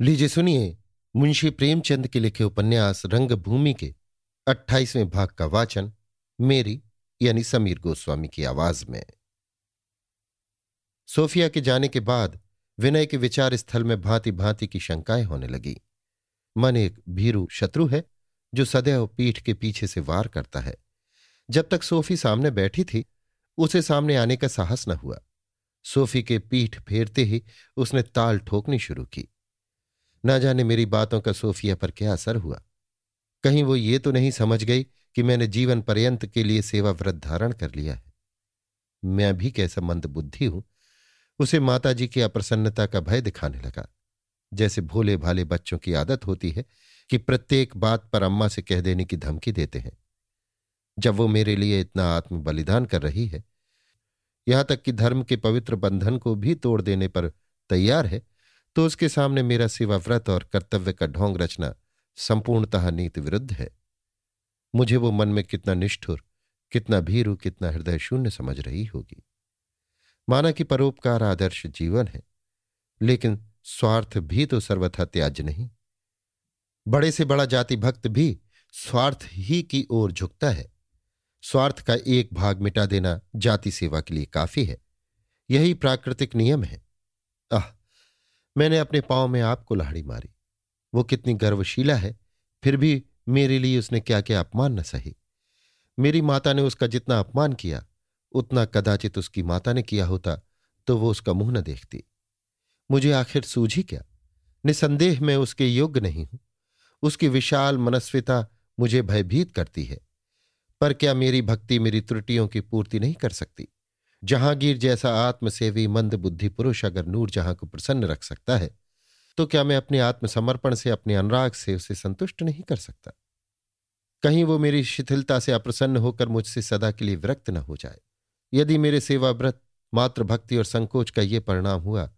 लीजिए सुनिए मुंशी प्रेमचंद के लिखे उपन्यास रंगभूमि के अट्ठाईसवें भाग का वाचन मेरी यानी समीर गोस्वामी की आवाज़ में। सोफिया के जाने के बाद विनय के विचार स्थल में भांति भांति की शंकाएँ होने लगी। मन एक भीरू शत्रु है, जो सदैव पीठ के पीछे से वार करता है। जब तक सोफी सामने बैठी थी, उसे सामने आने का साहस न हुआ। सोफी के पीठ फेरते ही उसने ताल ठोकनी शुरू की। ना जाने मेरी बातों का सोफिया पर क्या असर हुआ। कहीं वो ये तो नहीं समझ गई कि मैंने जीवन पर्यंत के लिए सेवा व्रत धारण कर लिया है। मैं भी कैसा मंद बुद्धि हूँ। उसे माताजी की अप्रसन्नता का भय दिखाने लगा। जैसे भोले भाले बच्चों की आदत होती है कि प्रत्येक बात पर अम्मा से कह देने की धमकी देते हैं। जब वो मेरे लिए इतना आत्म बलिदान कर रही है, यहाँ तक कि धर्म के पवित्र बंधन को भी तोड़ देने पर तैयार है तो उसके सामने मेरा सेवा व्रत और कर्तव्य का ढोंग रचना संपूर्णतः नीति विरुद्ध है। मुझे वो मन में कितना निष्ठुर, कितना भीरु कितना हृदय शून्य समझ रही होगी। माना कि परोपकार आदर्श जीवन है, लेकिन स्वार्थ भी तो सर्वथा त्याज नहीं। बड़े से बड़ा जाति भक्त भी स्वार्थ ही की ओर झुकता है। स्वार्थ का एक भाग मिटा देना जाति सेवा के लिए काफ़ी है। यही प्राकृतिक नियम है। आह! मैंने अपने पाँव में आपको लाड़ी मारी। वो कितनी गर्वशीला है, फिर भी मेरे लिए उसने क्या क्या अपमान न सही। मेरी माता ने उसका जितना अपमान किया, उतना कदाचित उसकी माता ने किया होता तो वो उसका मुँह न देखती। मुझे आखिर सूझी क्या? निसंदेह मैं उसके योग्य नहीं हूँ। उसकी विशाल मनस्विता मुझे भयभीत करती है। पर क्या मेरी भक्ति मेरी त्रुटियों की पूर्ति नहीं कर सकती? जहांगीर जैसा आत्मसेवी मंद बुद्धि पुरुष अगर नूर जहाँ को प्रसन्न रख सकता है तो क्या मैं अपने आत्मसमर्पण से, अपने अनुराग से उसे संतुष्ट नहीं कर सकता? कहीं वो मेरी शिथिलता से अप्रसन्न होकर मुझसे सदा के लिए विरक्त न हो जाए। यदि मेरे सेवा व्रत मातृभक्ति और संकोच का ये परिणाम हुआ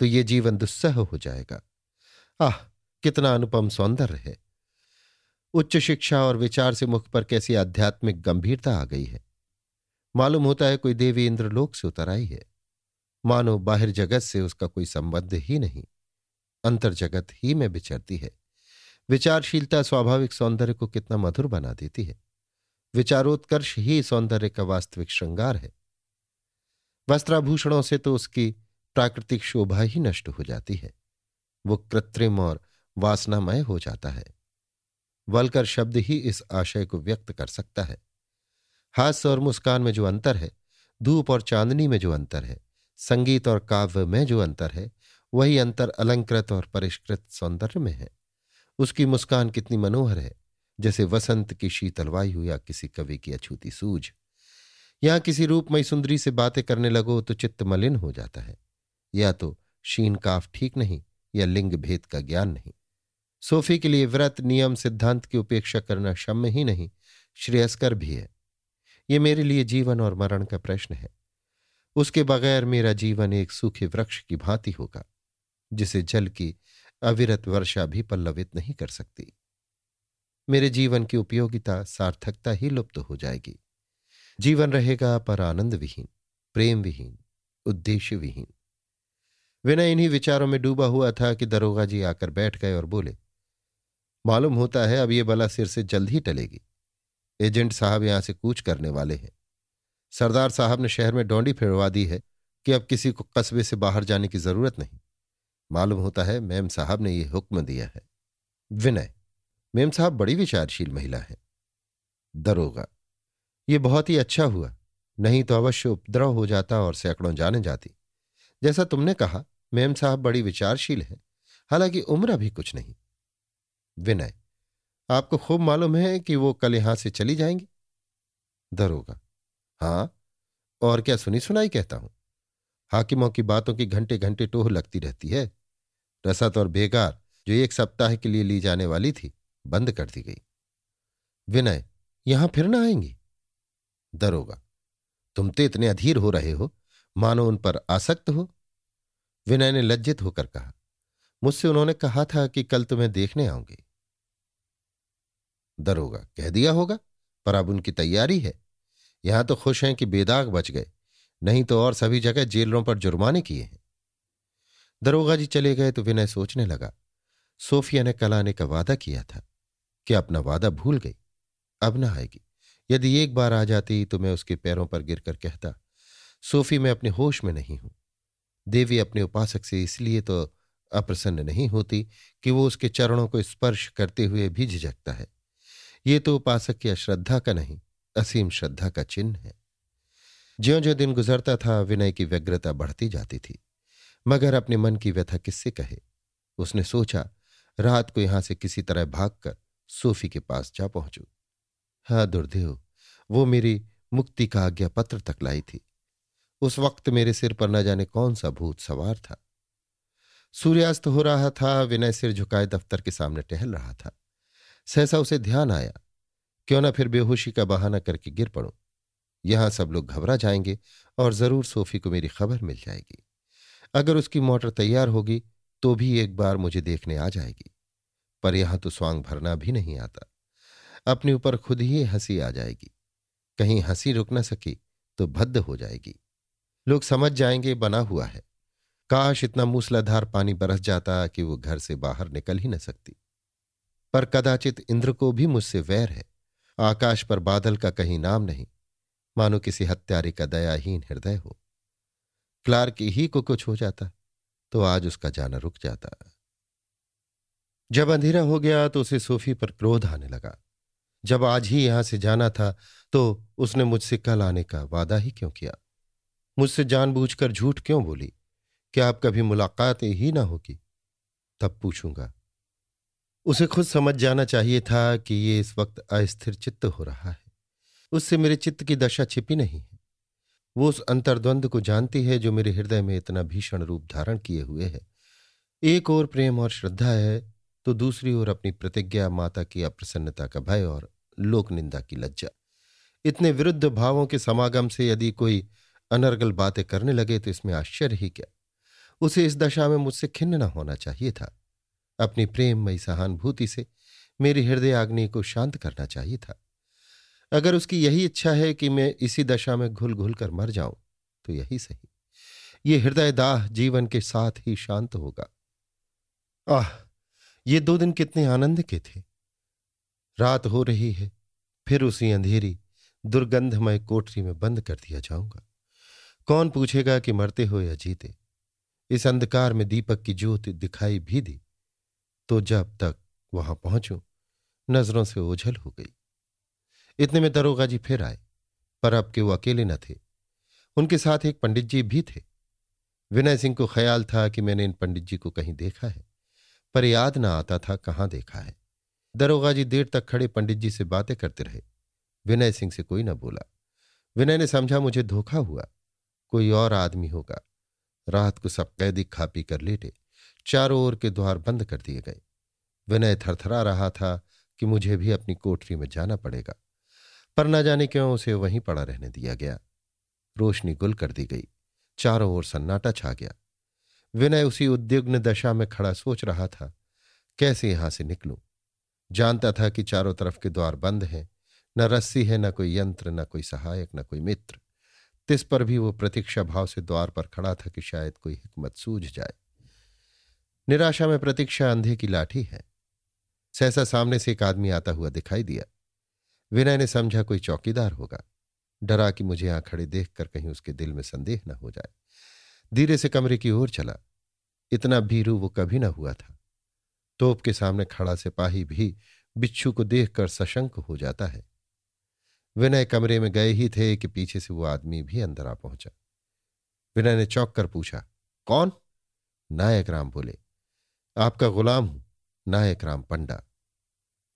तो ये जीवन दुस्सह हो जाएगा। आह, कितना अनुपम सौंदर्य है। उच्च शिक्षा और विचार से मुख पर कैसी आध्यात्मिक गंभीरता आ गई है। मालूम होता है कोई देवी इंद्रलोक से उतर आई है। मानो बाहर जगत से उसका कोई संबंध ही नहीं। अंतर जगत ही में विचरती है। विचारशीलता स्वाभाविक सौंदर्य को कितना मधुर बना देती है। विचारोत्कर्ष ही सौंदर्य का वास्तविक श्रृंगार है। वस्त्राभूषणों से तो उसकी प्राकृतिक शोभा ही नष्ट हो जाती है। वो कृत्रिम और वासनामय हो जाता है। वलकर शब्द ही इस आशय को व्यक्त कर सकता है। हास्य और मुस्कान में जो अंतर है, धूप और चांदनी में जो अंतर है, संगीत और काव्य में जो अंतर है, वही अंतर अलंकृत और परिष्कृत सौंदर्य में है। उसकी मुस्कान कितनी मनोहर है, जैसे वसंत की शीतल वायु या किसी कवि की अछूती सूझ। यहाँ किसी रूपमय सुंदरी से बातें करने लगो तो चित्त मलिन हो जाता है। या तो शीन काफ ठीक नहीं, या लिंग भेद का ज्ञान नहीं। सोफी के लिए व्रत, नियम, सिद्धांत की उपेक्षा करना क्षम्य ही नहीं, श्रेयस्कर भी है। ये मेरे लिए जीवन और मरण का प्रश्न है। उसके बगैर मेरा जीवन एक सूखे वृक्ष की भांति होगा, जिसे जल की अविरत वर्षा भी पल्लवित नहीं कर सकती। मेरे जीवन की उपयोगिता सार्थकता ही लुप्त हो जाएगी। जीवन रहेगा पर आनंद विहीन, प्रेम विहीन, उद्देश्य विहीन। विनय इन्हीं विचारों में डूबा हुआ था कि दरोगा जी आकर बैठ गए और बोले, मालूम होता है अब ये बला सिर से जल्द ही टलेगी। एजेंट साहब यहाँ से कूच करने वाले हैं। सरदार साहब ने शहर में डोंडी फिरवा दी है कि अब किसी को कस्बे से बाहर जाने की ज़रूरत नहीं। मालूम होता है मैम साहब ने यह हुक्म दिया है। विनय, मेम साहब बड़ी विचारशील महिला है। दरोगा, ये बहुत ही अच्छा हुआ, नहीं तो अवश्य उपद्रव हो जाता और सैकड़ों जाने जाती। जैसा तुमने कहा, मेम साहब बड़ी विचारशील है, हालाँकि उम्र अभी कुछ नहीं। विनय आपको खूब मालूम है कि वो कल यहाँ से चली जाएँगी। दरोगा हाँ, और क्या सुनी सुनाई कहता हूँ। हाकिमों की बातों की घंटे घंटे टोह लगती रहती है। रसद और बेगार, जो एक सप्ताह के लिए ली जाने वाली थी, बंद कर दी गई। विनय, यहाँ फिर ना आएँगी? दरोगा तुम तो इतने अधीर हो रहे हो, मानो उन पर आसक्त हो। विनय ने लज्जित होकर कहा, मुझसे उन्होंने कहा था कि कल तुम्हें देखने आऊँगी। दरोगा कह दिया होगा, पर अब उनकी तैयारी है। यहाँ तो खुश हैं कि बेदाग बच गए, नहीं तो और सभी जगह जेलरों पर जुर्माने किए हैं। दरोगा जी चले गए तो विनय सोचने लगा। सोफिया ने कल आने का वादा किया था कि अपना वादा भूल गई, अब ना आएगी। यदि एक बार आ जाती तो मैं उसके पैरों पर गिरकर कहता, सोफी, मैं अपने होश में नहीं हूँ। देवी अपने उपासक से इसलिए तो अप्रसन्न नहीं होती कि वो उसके चरणों को स्पर्श करते हुए भी झिझकता है। ये तो उपासक की अश्रद्धा का नहीं, असीम श्रद्धा का चिन्ह है। ज्यो ज्यो दिन गुजरता था, विनय की व्यग्रता बढ़ती जाती थी। मगर अपने मन की व्यथा किससे कहे? उसने सोचा, रात को यहाँ से किसी तरह भागकर सोफी के पास जा पहुंचू। हाँ दुर्देव वो मेरी मुक्ति का आज्ञा पत्र तक लाई थी। उस वक्त मेरे सिर पर न जाने कौन सा भूत सवार था। सूर्यास्त हो रहा था, विनय सिर झुकाए दफ्तर के सामने टहल रहा था। सहसा उसे ध्यान आया। क्यों ना फिर बेहोशी का बहाना करके गिर पड़ूं। यहाँ सब लोग घबरा जाएँगे और ज़रूर सोफी को मेरी खबर मिल जाएगी। अगर उसकी मोटर तैयार होगी तो भी एक बार मुझे देखने आ जाएगी। पर यहाँ तो स्वांग भरना भी नहीं आता। अपने ऊपर खुद ही हँसी आ जाएगी। कहीं हँसी रुक न सकी तो भद्द हो जाएगी। लोग समझ जाएँगे, बना हुआ है। काश इतना मूसलाधार पानी बरस जाता कि वो घर से बाहर निकल ही न सकती। पर कदाचित इंद्र को भी मुझसे वैर है। आकाश पर बादल का कहीं नाम नहीं। मानो किसी हत्यारे का दयाहीन हृदय हो। क्लार्क ही को कुछ हो जाता तो आज उसका जाना रुक जाता। जब अंधेरा हो गया तो उसे सोफी पर क्रोध आने लगा। जब आज ही यहाँ से जाना था तो उसने मुझसे कल आने का वादा ही क्यों किया? मुझसे जानबूझकर झूठ क्यों बोली? क्या आप कभी मुलाकात ही ना होगी? तब पूछूँगा उसे खुद समझ जाना चाहिए था कि ये इस वक्त अस्थिर चित्त हो रहा है। उससे मेरे चित्त की दशा छिपी नहीं है। वो उस अंतर्द्वंद को जानती है जो मेरे हृदय में इतना भीषण रूप धारण किए हुए है। एक और प्रेम और श्रद्धा है तो दूसरी ओर अपनी प्रतिज्ञा, माता की अप्रसन्नता का भय और लोक निंदा की लज्जा। इतने विरुद्ध भावों के समागम से यदि कोई अनर्गल बातें करने लगे तो इसमें आश्चर्य ही क्या? उसे इस दशा में मुझसे खिन्न न होना चाहिए था। अपनी प्रेममयी सहानुभूति से मेरी हृदय आग्नि को शांत करना चाहिए था। अगर उसकी यही इच्छा है कि मैं इसी दशा में घुल घुल कर मर जाऊँ तो यही सही। ये हृदय दाह जीवन के साथ ही शांत होगा। आह, ये दो दिन कितने आनंद के थे। रात हो रही है, फिर उसी अंधेरी, दुर्गंधमय कोठरी में बंद कर दिया जाऊँगा। कौन पूछेगा कि मरते हो या जीते? इस अंधकार में दीपक की ज्योति दिखाई भी दी। तो जब तक वहाँ पहुंचू, नज़रों से ओझल हो गई। इतने में दरोगा जी फिर आए, पर अब के वो अकेले न थे। उनके साथ एक पंडित जी भी थे। विनय सिंह को ख्याल था कि मैंने इन पंडित जी को कहीं देखा है, पर याद ना आता था कहाँ देखा है। दरोगा जी देर तक खड़े पंडित जी से बातें करते रहे। विनय सिंह से कोई न बोला। विनय ने समझा, मुझे धोखा हुआ। कोई और आदमी होगा। रात को सब कैदी खा पी कर लेटे। चारों ओर के द्वार बंद कर दिए गए। विनय थरथरा रहा था कि मुझे भी अपनी कोठरी में जाना पड़ेगा, पर न जाने क्यों उसे वहीं पड़ा रहने दिया गया। रोशनी गुल कर दी गई, चारों ओर सन्नाटा छा गया। विनय उसी उद्विग्न दशा में खड़ा सोच रहा था, कैसे यहाँ से निकलूं? जानता था कि चारों तरफ़ के द्वार बंद हैं, न रस्सी है, न कोई यंत्र, न कोई सहायक, न कोई मित्र। तिस पर भी वो प्रतीक्षा भाव से द्वार पर खड़ा था कि शायद कोई हिकमत सूझ जाए। निराशा में प्रतीक्षा अंधे की लाठी है। सहसा सामने से एक आदमी आता हुआ दिखाई दिया। विनय ने समझा कोई चौकीदार होगा। डरा कि मुझे यहाँ खड़े देखकर कहीं उसके दिल में संदेह न हो जाए। धीरे से कमरे की ओर चला। इतना भीरू वो कभी न हुआ था। तोप के सामने खड़ा सिपाही भी बिच्छू को देखकर सशंक हो जाता है। विनय कमरे में गए ही थे कि पीछे से वो आदमी भी अंदर आ पहुँचा। विनय ने चौंक कर पूछा, कौन? नायक राम बोले आपका गुलाम हूँ, नायक राम पंडा।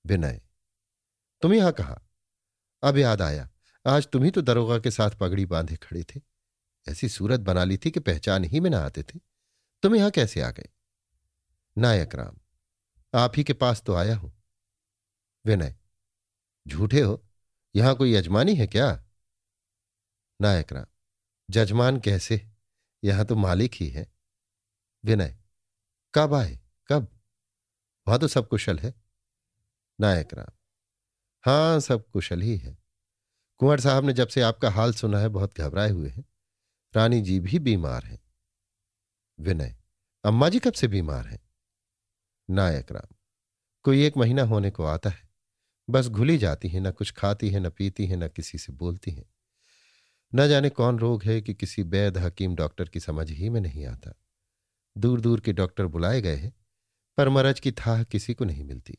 विनय, तुम यहाँ कहा? अब याद आया, आज तुम ही तो दरोगा के साथ पगड़ी बांधे खड़े थे। ऐसी सूरत बना ली थी कि पहचान ही में ना आते थे। तुम यहाँ कैसे आ गए? नायक राम, आप ही के पास तो आया हूँ। विनय, झूठे हो? यहाँ कोई यजमानी है क्या? नायक राम जजमान कैसे? यहाँ तो मालिक ही है। विनय, कब आए? कब? वहाँ तो सब कुशल है। नायक राम। हाँ, सब कुशल ही है। कुंवर साहब ने जब से आपका हाल सुना है, बहुत घबराए हुए हैं। रानी जी भी बीमार हैं। विनय, अम्मा जी कब से बीमार हैं? नायक राम, कोई एक महीना होने को आता है। बस घुली जाती है, न कुछ खाती है, न पीती है, न किसी से बोलती है। न जाने कौन रोग है कि किसी वैद हकीम डॉक्टर की समझ ही में नहीं आता। दूर दूर के डॉक्टर बुलाए गए हैं। पर मरज की थाह किसी को नहीं मिलती।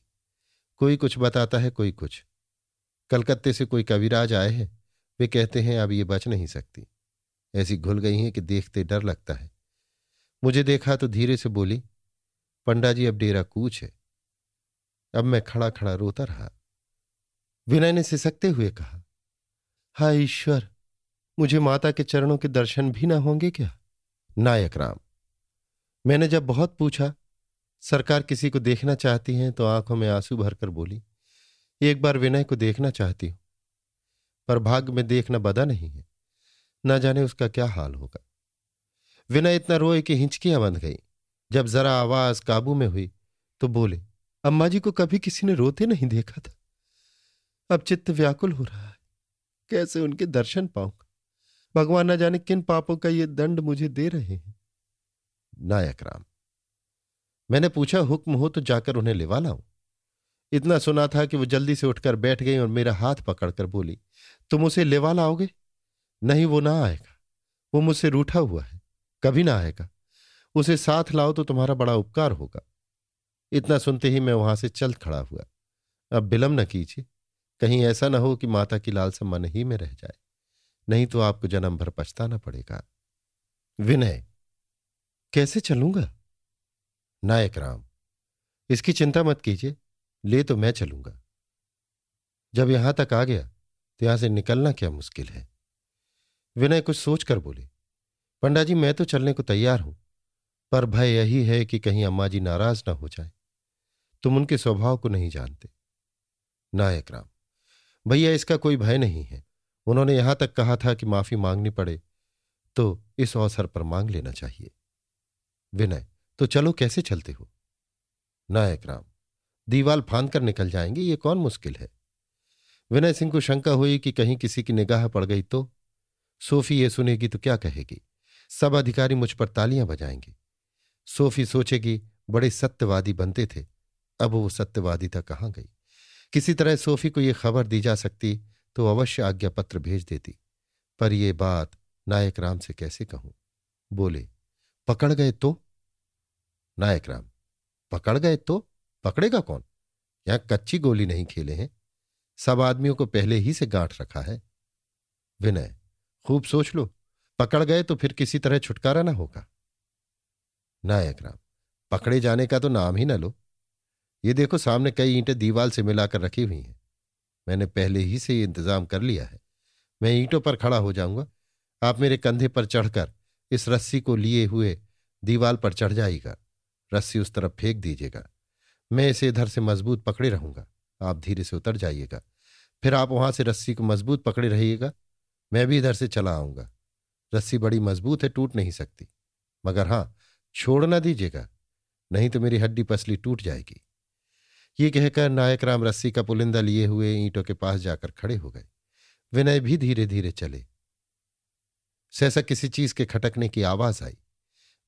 कोई कुछ बताता है, कोई कुछ। कलकत्ते से कोई कविराज आए हैं, वे कहते हैं, अब ये बच नहीं सकती। ऐसी घुल गई हैं कि देखते डर लगता है। मुझे देखा तो धीरे से बोली पंडा जी अब डेरा कूच है। अब मैं खड़ा खड़ा रोता रहा। विनय ने सिसकते हुए कहा हाय ईश्वर, मुझे माता के चरणों के दर्शन भी ना होंगे क्या? नायक राम, मैंने जब बहुत पूछा सरकार किसी को देखना चाहती है तो आँखों में आँसू भरकर बोली, एक बार विनय को देखना चाहती हूँ, पर भाग्य में देखना बदा नहीं है। न जाने उसका क्या हाल होगा। विनय इतना रोए कि हिंचकियाँ बंध गई। जब जरा आवाज़ काबू में हुई तो बोले, अम्मा जी को कभी किसी ने रोते नहीं देखा था। अब चित्त व्याकुल हो रहा है। कैसे उनके दर्शन पाऊँगा? भगवान न जाने किन पापों का ये दंड मुझे दे रहे हैं। नायक राम मैंने पूछा, हुक्म हो तो जाकर उन्हें लेवा लाऊं? इतना सुना था कि वो जल्दी से उठकर बैठ गई और मेरा हाथ पकड़कर बोली, तुम उसे लेवा लाओगे? नहीं, वो ना आएगा। वो मुझसे रूठा हुआ है, कभी ना आएगा। उसे साथ लाओ तो तुम्हारा बड़ा उपकार होगा। इतना सुनते ही मैं वहाँ से चल खड़ा हुआ। अब विलंब न कीजिए। कहीं ऐसा न हो कि माता की लालसा मन ही में रह जाए। नहीं तो आपको जन्म भर पछताना पड़ेगा। विनय, कैसे चलूँगा? नायक राम, इसकी चिंता मत कीजिए, ले तो मैं चलूँगा। जब यहाँ तक आ गया तो यहाँ से निकलना क्या मुश्किल है? विनय कुछ सोचकर बोले पंडा जी मैं तो चलने को तैयार हूँ, पर भय यही है कि कहीं अम्मा जी नाराज़ ना हो जाए। तुम उनके स्वभाव को नहीं जानते। नायक राम, भैया, इसका कोई भय नहीं है। उन्होंने यहाँ तक कहा था कि माफ़ी मांगनी पड़े तो इस अवसर पर मांग लेना चाहिए। विनय तो चलो कैसे चलते हो? नायक राम, दीवाल फांद कर निकल जाएँगे, ये कौन मुश्किल है? विनय सिंह को शंका हुई कि कहीं किसी की निगाह पड़ गई तो? सोफी ये सुनेगी तो क्या कहेगी? सब अधिकारी मुझ पर तालियाँ बजाएँगे। सोफी सोचेगी, बड़े सत्यवादी बनते थे, अब वो सत्यवादिता कहाँ गई? किसी तरह सोफी को यह खबर दी जा सकती तो अवश्य आज्ञा पत्र भेज देती। पर यह बात नायक राम से कैसे कहूँ? बोले, पकड़ गए तो? नायक राम, पकड़ गए तो पकड़ेगा कौन? यहाँ कच्ची गोली नहीं खेले हैं। सब आदमियों को पहले ही से गांठ रखा है। विनय, खूब सोच लो। पकड़ गए तो फिर किसी तरह छुटकारा ना होगा। नायक राम, पकड़े जाने का तो नाम ही ना लो। ये देखो सामने कई ईंटें दीवाल से मिलाकर रखी हुई हैं। मैंने पहले ही से ये इंतज़ाम कर लिया है। मैं ईंटों पर खड़ा हो जाऊँगा। आप मेरे कंधे पर चढ़कर इस रस्सी को लिए हुए दीवाल पर चढ़ जाइएगा। रस्सी उस तरफ़ फेंक दीजिएगा। मैं इसे इधर से मज़बूत पकड़े रहूँगा। आप धीरे से उतर जाइएगा। फिर आप वहाँ से रस्सी को मज़बूत पकड़े रहिएगा। मैं भी इधर से चला आऊँगा। रस्सी बड़ी मज़बूत है, टूट नहीं सकती। मगर हाँ, छोड़ ना दीजिएगा। नहीं तो मेरी हड्डी पसली टूट जाएगी। ये कहकर नायक राम रस्सी का पुलिंदा लिए हुए ईंटों के पास जाकर खड़े हो गए। विनय भी धीरे धीरे चले। सहसा किसी चीज़ के खटकने की आवाज़ आई।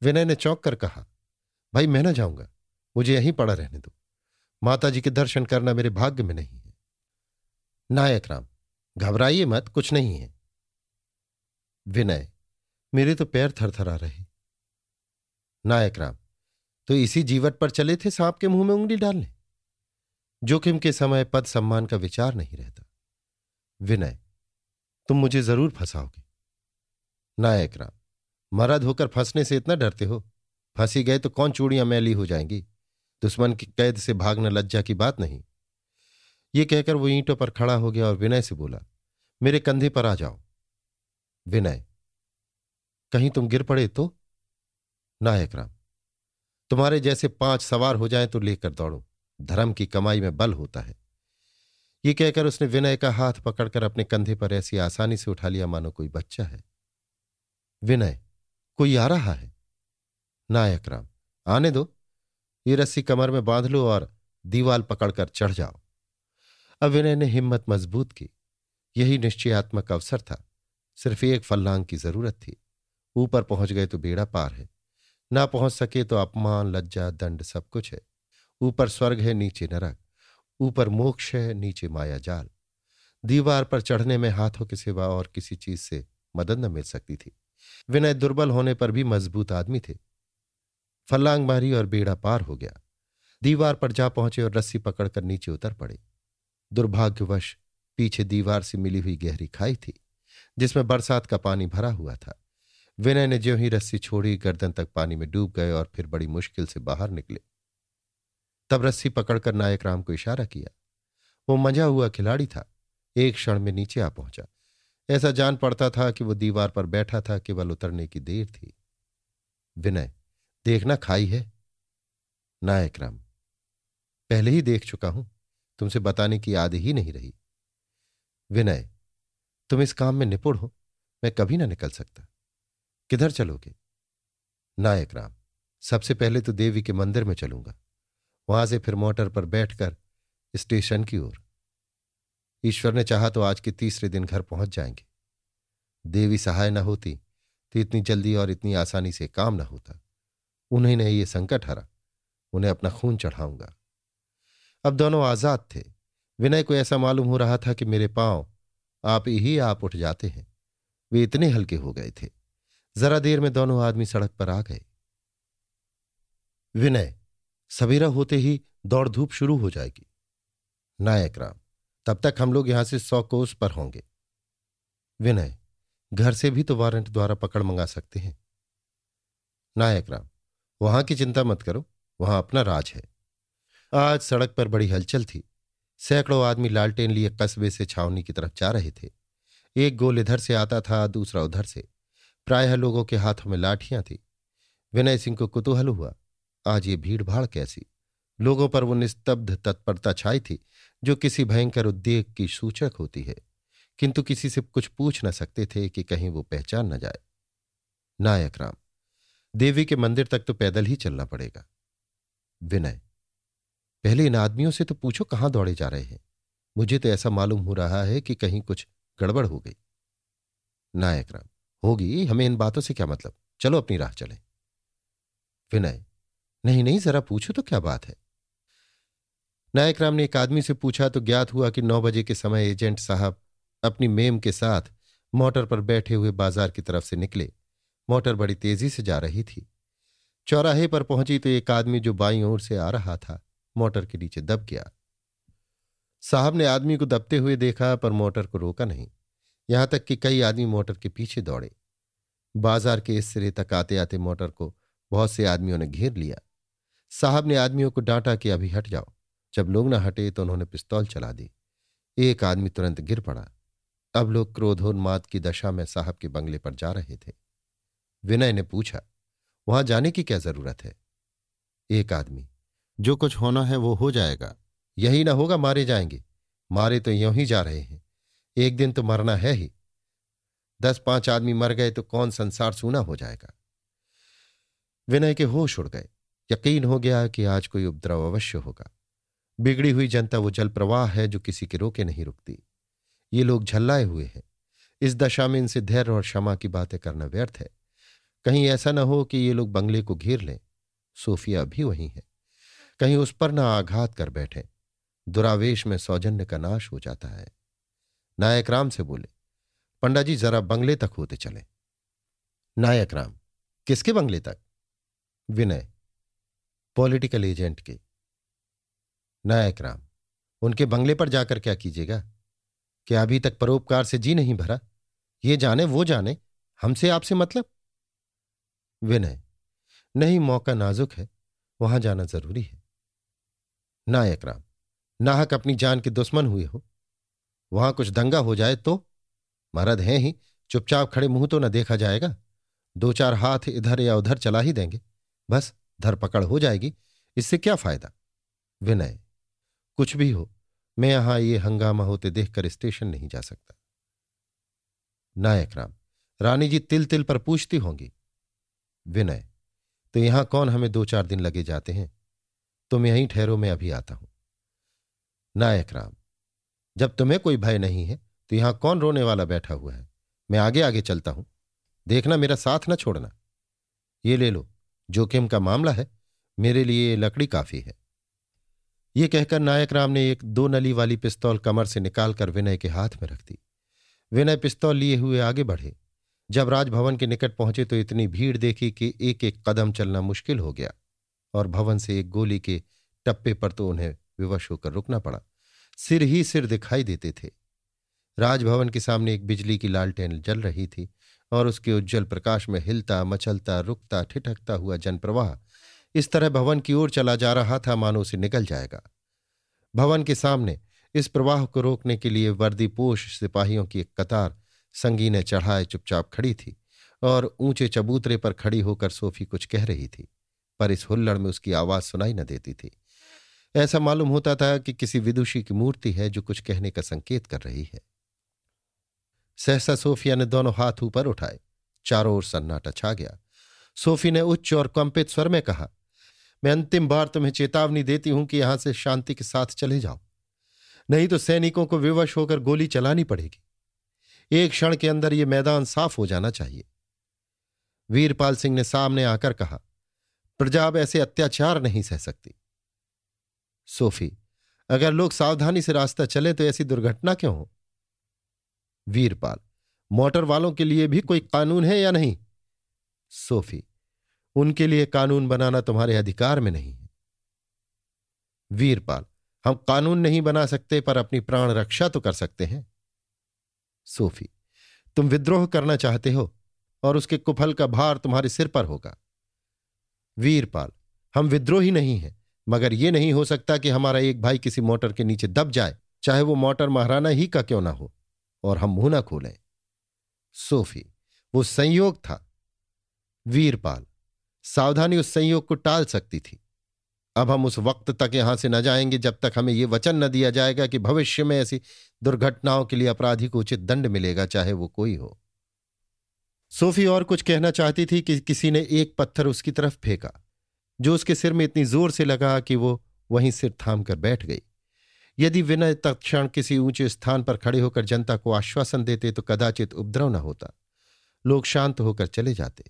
विनय ने चौंक कर कहा भाई मैं ना जाऊँगा। मुझे यहीं पड़ा रहने दो। माता जी के दर्शन करना मेरे भाग्य में नहीं है। नायक राम, घबराइए मत, कुछ नहीं है। विनय, मेरे तो पैर थरथरा रहे। नायक राम तो इसी जीवट पर चले थे सांप के मुँह में उंगली डालने? जोखिम के समय पद सम्मान का विचार नहीं रहता। विनय, तुम मुझे ज़रूर फंसाओगे। नायक राम, मरद होकर फंसने से इतना डरते हो? फंसी गए तो कौन चूड़ियाँ मैली हो जाएँगी? दुश्मन की कैद से भागना लज्जा की बात नहीं। ये कहकर वो ईंटों पर खड़ा हो गया और विनय से बोला, मेरे कंधे पर आ जाओ। विनय, कहीं तुम गिर पड़े तो? नायक राम, तुम्हारे जैसे पाँच सवार हो जाएँ तो लेकर दौड़ो। धर्म की कमाई में बल होता है। ये कहकर उसने विनय का हाथ पकड़कर अपने कंधे पर ऐसी आसानी से उठा लिया, मानो कोई बच्चा है। विनय, कोई आ रहा है? नायक राम आने दो। ये रस्सी कमर में बाँध लो और दीवाल पकड़कर चढ़ जाओ। अब विनय ने हिम्मत मज़बूत की। यही निश्चयात्मक अवसर था। सिर्फ़ एक फल्लांग की ज़रूरत थी। ऊपर पहुँच गए तो बेड़ा पार है। ना पहुँच सके तो अपमान, लज्जा, दंड सब कुछ है। ऊपर स्वर्ग है, नीचे नरक। ऊपर मोक्ष है, नीचे माया जाल। दीवार पर चढ़ने में हाथों के सिवा और किसी चीज़ से मदद न मिल सकती थी। विनय दुर्बल होने पर भी मज़बूत आदमी थे। फल्लांग मारी और बेड़ा पार हो गया। दीवार पर जा पहुँचे और रस्सी पकड़कर नीचे उतर पड़े। दुर्भाग्यवश, पीछे दीवार से मिली हुई गहरी खाई थी, जिसमें बरसात का पानी भरा हुआ था। विनय ने ज्यों ही रस्सी छोड़ी, गर्दन तक पानी में डूब गए और फिर बड़ी मुश्किल से बाहर निकले। तब रस्सी पकड़कर नायक राम को इशारा किया। वो मज़ा हुआ खिलाड़ी था, एक क्षण में नीचे आ पहुँचा। ऐसा जान पड़ता था कि वो दीवार पर बैठा था, केवल उतरने की देर थी। विनय देखना खाई है। नायक राम पहले ही देख चुका हूँ, तुमसे बताने की याद ही नहीं रही। विनय, तुम इस काम में निपुण हो, मैं कभी ना निकल सकता। किधर चलोगे? नायक राम सबसे पहले तो देवी के मंदिर में चलूँगा। वहाँ से फिर मोटर पर बैठकर स्टेशन की ओर। ईश्वर ने चाहा तो आज के तीसरे दिन घर पहुँच जाएँगे। देवी सहाय न होती तो इतनी जल्दी और इतनी आसानी से काम न होता। उन्हीं ये संकट हरा, उन्हें अपना खून चढ़ाऊँगा। अब दोनों आज़ाद थे। विनय को ऐसा मालूम हो रहा था कि मेरे पाँव आप ही आप उठ जाते हैं। वे इतने हल्के हो गए थे। जरा देर में दोनों आदमी सड़क पर आ गए। विनय, सवेरा होते ही दौड़ धूप शुरू हो जाएगी। नायक राम, तब तक हम लोग यहाँ से सौ कोस पर होंगे। विनय, घर से भी तो वारंट द्वारा पकड़ मंगा सकते हैं। नायक राम वहाँ की चिंता मत करो, वहाँ अपना राज है। आज सड़क पर बड़ी हलचल थी। सैकड़ों आदमी लालटेन लिए कस्बे से छावनी की तरफ़ जा रहे थे। एक गोल इधर से आता था, दूसरा उधर से। प्रायः लोगों के हाथों में लाठियाँ थी। विनय सिंह को कुतूहल हुआ, आज ये भीड़ भाड़ कैसी? लोगों पर वो निस्तब्ध तत्परता छाई थी, जो किसी भयंकर उद्योग की सूचक होती है। किंतु किसी से कुछ पूछ न सकते थे कि कहीं वो पहचान न जाए। नायक राम। देवी के मंदिर तक तो पैदल ही चलना पड़ेगा। विनय, पहले इन आदमियों से तो पूछो कहाँ दौड़े जा रहे हैं। मुझे तो ऐसा मालूम हो रहा है कि कहीं कुछ गड़बड़ हो गई। नायक राम, होगी, हमें इन बातों से क्या मतलब? चलो अपनी राह चलें। विनय, नहीं नहीं, जरा पूछो तो क्या बात है? नायक राम ने एक आदमी से पूछा तो ज्ञात हुआ कि नौ बजे के समय एजेंट साहब अपनी मेम के साथ मोटर पर बैठे हुए बाज़ार की तरफ़ से निकले। मोटर बड़ी तेज़ी से जा रही थी। चौराहे पर पहुँची तो एक आदमी जो बाई ओर से आ रहा था, मोटर के नीचे दब गया। साहब ने आदमी को दबते हुए देखा, पर मोटर को रोका नहीं। यहाँ तक कि कई आदमी मोटर के पीछे दौड़े। बाज़ार के इस सिरे तक आते आते मोटर को बहुत से आदमियों ने घेर लिया। साहब ने आदमियों को डांटा कि अभी हट जाओ। जब लोग न हटे तो उन्होंने पिस्तौल चला दी। एक आदमी तुरंत गिर पड़ा। अब लोग क्रोधोन्माद की दशा में साहब के बंगले पर जा रहे थे। विनय ने पूछा, वहाँ जाने की क्या ज़रूरत है? एक आदमी, जो कुछ होना है वो हो जाएगा। यही ना होगा मारे जाएँगे। मारे तो यों ही जा रहे हैं। एक दिन तो मरना है ही। दस पाँच आदमी मर गए तो कौन संसार सूना हो जाएगा? विनय के होश उड़ गए। यकीन हो गया कि आज कोई उपद्रव अवश्य होगा। बिगड़ी हुई जनता वो जल प्रवाह है जो किसी के रोके नहीं रुकती। ये लोग झल्लाए हुए हैं। इस दशा में इनसे धैर्य और क्षमा की बातें करना व्यर्थ है। कहीं ऐसा न हो कि ये लोग बंगले को घेर लें। सोफिया भी वही है। कहीं उस पर ना आघात कर बैठे। दुरावेश में सौजन्य का नाश हो जाता है। नायक राम से बोले पंडा जी जरा बंगले तक होते चले। नायक राम, किसके बंगले तक? विनय, पॉलिटिकल एजेंट के। नायक राम, उनके बंगले पर जाकर क्या कीजिएगा? क्या अभी तक परोपकार से जी नहीं भरा? ये जाने, वो जाने, हमसे आपसे मतलब? विनय, नहीं मौका नाजुक है, वहाँ जाना ज़रूरी है। नायक राम, नाहक अपनी जान के दुश्मन हुए हो। वहाँ कुछ दंगा हो जाए तो? मरद हैं ही, चुपचाप खड़े मुँह तो न देखा जाएगा। दो चार हाथ इधर या उधर चला ही देंगे। बस, धरपकड़ हो जाएगी, इससे क्या फ़ायदा? विनय, कुछ भी हो, मैं यहाँ ये हंगामा होते देखकर स्टेशन नहीं जा सकता। नायक राम, रानी जी तिल तिल पर पूछती होंगी विनय तो यहाँ कौन हमें दो चार दिन लगे जाते हैं? तुम यहीं ठहरो, मैं अभी आता हूँ। नायक राम, जब तुम्हें कोई भय नहीं है तो यहाँ कौन रोने वाला बैठा हुआ है? मैं आगे आगे चलता हूँ। देखना, मेरा साथ न छोड़ना। ये ले लो, जोखिम का मामला है, मेरे लिए लकड़ी काफ़ी है। ये कहकर नायक राम ने एक दो नली वाली पिस्तौल कमर से निकालकर विनय के हाथ में रख दी। विनय पिस्तौल लिए हुए आगे बढ़े। जब राजभवन के निकट पहुँचे तो इतनी भीड़ देखी कि एक एक कदम चलना मुश्किल हो गया और भवन से एक गोली के टप्पे पर तो उन्हें विवश होकर रुकना पड़ा। सिर ही सिर दिखाई देते थे। राजभवन के सामने एक बिजली की लालटेन जल रही थी और उसके उज्जवल प्रकाश में हिलता, मचलता, रुकता, ठिठकता हुआ जनप्रवाह इस तरह भवन की ओर चला जा रहा था, मानो उसे निकल जाएगा। भवन के सामने इस प्रवाह को रोकने के लिए वर्दीपोष सिपाहियों की एक कतार संगीने चढ़ाए चुपचाप खड़ी थी और ऊँचे चबूतरे पर खड़ी होकर सोफी कुछ कह रही थी, पर इस हुल्लड़ में उसकी आवाज़ सुनाई न देती थी। ऐसा मालूम होता था कि किसी विदुषी की मूर्ति है जो कुछ कहने का संकेत कर रही है। सहसा सोफिया ने दोनों हाथ ऊपर उठाए, चारों ओर सन्नाटा छा गया। सोफी ने उच्च और कंपित स्वर में कहा, मैं अंतिम बार तुम्हें चेतावनी देती हूँ कि यहाँ से शांति के साथ चले जाओ। नहीं तो सैनिकों को विवश होकर गोली चलानी पड़ेगी। एक क्षण के अंदर यह मैदान साफ़ हो जाना चाहिए। वीरपाल सिंह ने सामने आकर कहा प्रजा अब ऐसे अत्याचार नहीं सह सकती। सोफी, अगर लोग सावधानी से रास्ता चले तो ऐसी दुर्घटना क्यों हो? वीरपाल, मोटर वालों के लिए भी कोई कानून है या नहीं? सोफी, उनके लिए कानून बनाना तुम्हारे अधिकार में नहीं है। वीरपाल, हम कानून नहीं बना सकते पर अपनी प्राण रक्षा तो कर सकते हैं। सोफी, तुम विद्रोह करना चाहते हो और उसके कुफल का भार तुम्हारे सिर पर होगा। वीरपाल, हम विद्रोही नहीं हैं, मगर यह नहीं हो सकता कि हमारा एक भाई किसी मोटर के नीचे दब जाए, चाहे वो मोटर महाराना ही का क्यों ना हो, और हम मुँह ना खोलें। सोफी, वो संयोग था। वीरपाल, सावधानी उस संयोग को टाल सकती थी। अब हम उस वक्त तक यहाँ से न जाएँगे जब तक हमें यह वचन न दिया जाएगा कि भविष्य में ऐसी दुर्घटनाओं के लिए अपराधी को उचित दंड मिलेगा, चाहे वो कोई हो। सोफी और कुछ कहना चाहती थी कि किसी ने एक पत्थर उसकी तरफ़ फेंका, जो उसके सिर में इतनी ज़ोर से लगा कि वो वहीं सिर थाम कर बैठ गई। यदि विनय तत्क्षण किसी ऊँचे स्थान पर खड़े होकर जनता को आश्वासन देते तो कदाचित उपद्रव न होता। लोग शांत होकर चले जाते।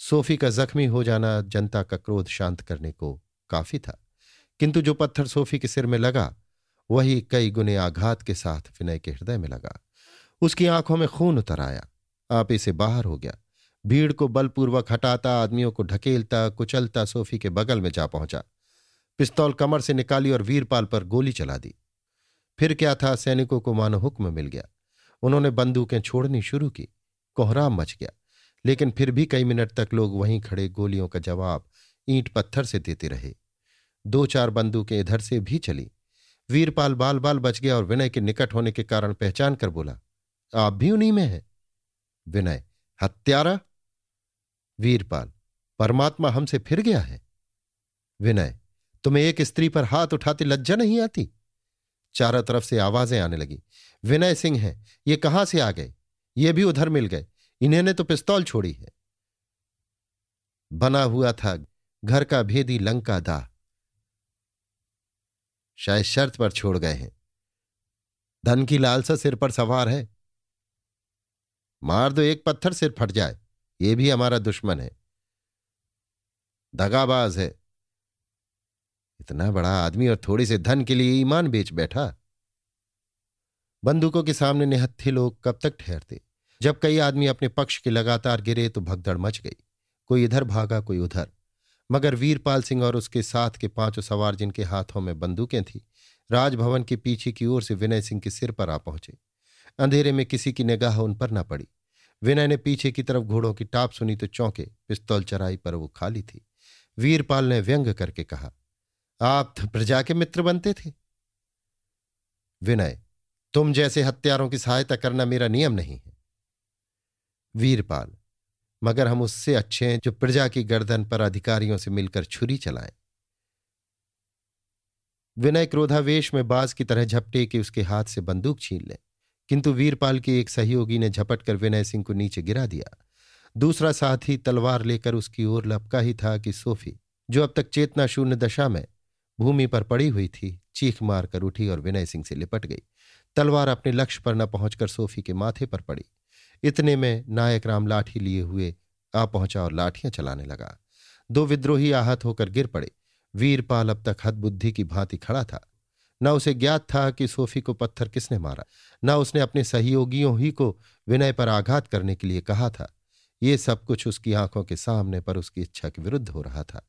सोफी का जख्मी हो जाना जनता का क्रोध शांत करने को काफ़ी था। किंतु जो पत्थर सोफी के सिर में लगा, वही कई गुने आघात के साथ विनय के हृदय में लगा। उसकी आँखों में खून उतर आया। आप इसे बाहर हो गया। भीड़ को बलपूर्वक हटाता, आदमियों को ढकेलता, कुचलता सोफी के बगल में जा पहुँचा। पिस्तौल कमर से निकाली और वीरपाल पर गोली चला दी। फिर क्या था, सैनिकों को मानो हुक्म मिल गया। उन्होंने बंदूकें छोड़नी शुरू की। कोहराम मच गया। लेकिन फिर भी कई मिनट तक लोग वहीं खड़े गोलियों का जवाब ईंट पत्थर से देते रहे। दो चार बंदूकें इधर से भी चली। वीरपाल बाल बाल बच गया और विनय के निकट होने के कारण पहचान कर बोला, आप भी उन्हीं में हैं? विनय, हत्यारा? वीरपाल, परमात्मा हमसे फिर गया है। विनय, तुम्हें एक स्त्री पर हाथ उठाते लज्जा नहीं आती? चारों तरफ़ से आवाज़ें आने लगी, विनय सिंह हैं, ये कहाँ से आ गए? ये भी उधर मिल गए, इन्हें तो पिस्तौल छोड़ी है। बना हुआ था घर का भेदी लंका दाह शायद शर्त पर छोड़ गए हैं। धन की लालसा सिर पर सवार है। मार दो एक पत्थर सिर फट जाए, ये भी हमारा दुश्मन है। दगाबाज है। इतना बड़ा आदमी और थोड़े से धन के लिए ईमान बेच बैठा। बंदूकों के सामने निहत्थे लोग कब तक ठहरते? जब कई आदमी अपने पक्ष के लगातार गिरे तो भगदड़ मच गई। कोई इधर भागा, कोई उधर। मगर वीरपाल सिंह और उसके साथ के पाँचों सवार जिनके हाथों में बंदूकें थी, राजभवन के पीछे की ओर से विनय सिंह के सिर पर आ पहुँचे। अंधेरे में किसी की निगाह उन पर न पड़ी। विनय ने पीछे की तरफ़ घोड़ों की टाप सुनी तो चौंके, पिस्तौल चराई पर वो खाली थी। वीरपाल ने व्यंग करके कहा, आप तो प्रजा के मित्र बनते थे। विनय, तुम जैसे हत्यारों की सहायता करना मेरा नियम नहीं है। वीरपाल मगर हम उससे अच्छे हैं जो प्रजा की गर्दन पर अधिकारियों से मिलकर छुरी चलाएँ। विनय क्रोधावेश में बाज की तरह झपटे कि उसके हाथ से बंदूक छीन ले, किंतु वीरपाल के एक सहयोगी ने झपट कर विनय सिंह को नीचे गिरा दिया। दूसरा साथी तलवार लेकर उसकी ओर लपका ही था कि सोफी, जो अब तक चेतना शून्य दशा में भूमि पर पड़ी हुई थी, चीख मारकर उठी और विनय सिंह से लिपट गई। तलवार अपने लक्ष्य पर न पहुंचकर सोफी के माथे पर पड़ी। इतने में नायक राम लाठी लिए हुए आ पहुँचा और लाठियाँ चलाने लगा। दो विद्रोही आहत होकर गिर पड़े। वीरपाल अब तक हदबुद्धि की भांति खड़ा था। न उसे ज्ञात था कि सोफी को पत्थर किसने मारा, न उसने अपने सहयोगियों ही को विनय पर आघात करने के लिए कहा था। ये सब कुछ उसकी आँखों के सामने पर उसकी इच्छा के विरुद्ध हो रहा था।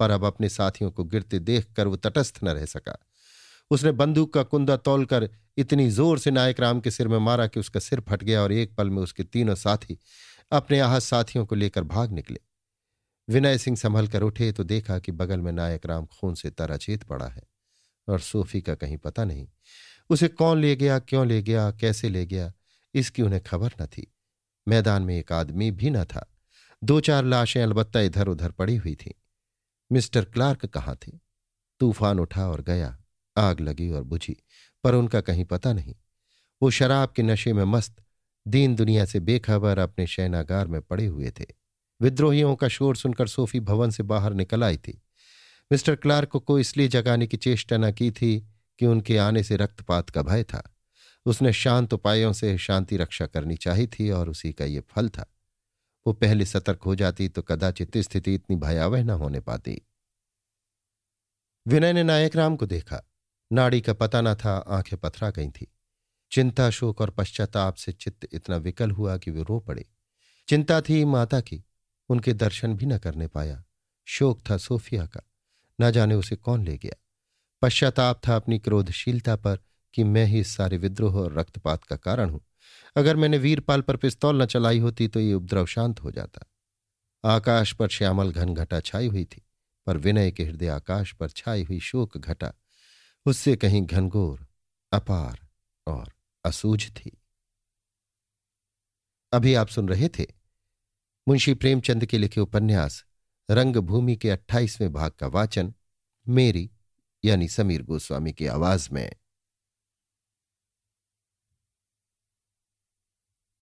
पर अब अपने साथियों को गिरते देख कर वो तटस्थ न रह सका। उसने बंदूक का कुंदा तोलकर इतनी ज़ोर से नायक राम के सिर में मारा कि उसका सिर फट गया और एक पल में उसके तीनों साथी अपने आहत साथियों को लेकर भाग निकले। विनय सिंह संभल कर उठे तो देखा कि बगल में नायक राम खून से तराचेत पड़ा है और सोफी का कहीं पता नहीं, उसे कौन ले गया, क्यों ले गया, कैसे ले गया, इसकी उन्हें खबर न थी। मैदान में एक आदमी भी न था। दो चार लाशें अलबत्ता इधर उधर पड़ी हुई थीं। मिस्टर क्लार्क कहाँ थे? तूफ़ान उठा और गया। आग लगी और बुझी, पर उनका कहीं पता नहीं। वो शराब के नशे में मस्त, दीन दुनिया से बेखबर अपने शैनागार में पड़े हुए थे। विद्रोहियों का शोर सुनकर सोफी भवन से बाहर निकल आई थी। मिस्टर क्लार्क को इसलिए जगाने की चेष्टा न की थी कि उनके आने से रक्तपात का भय था। उसने शांत उपायों से शांति रक्षा करनी चाहिए थी और उसी का ये फल था। वो पहले सतर्क हो जाती तो कदाचित स्थिति इतनी भयावह न होने पाती। विनय ने नायक राम को देखा। नाड़ी का पता न था, आँखें पथरा गई थी। चिंता, शोक और पश्चाताप से चित्त इतना विकल हुआ कि वे रो पड़े। चिंता थी माता की, उनके दर्शन भी न करने पाया। शोक था सोफिया का, न जाने उसे कौन ले गया। पश्चाताप था अपनी क्रोधशीलता पर कि मैं ही इस सारे विद्रोह और रक्तपात का कारण हूँ। अगर मैंने वीरपाल पर पिस्तौल न चलाई होती तो ये उपद्रव शांत हो जाता। आकाश पर श्यामल घन घटा छाई हुई थी, पर विनय के हृदय आकाश पर छाई हुई शोक घटा। उससे कहीं घनघोर, अपार और असूझ थी। अभी आप सुन रहे थे मुंशी प्रेमचंद के लिखे उपन्यास रंगभूमि के अट्ठाईसवें भाग का वाचन, मेरी यानी समीर गोस्वामी की आवाज़ में।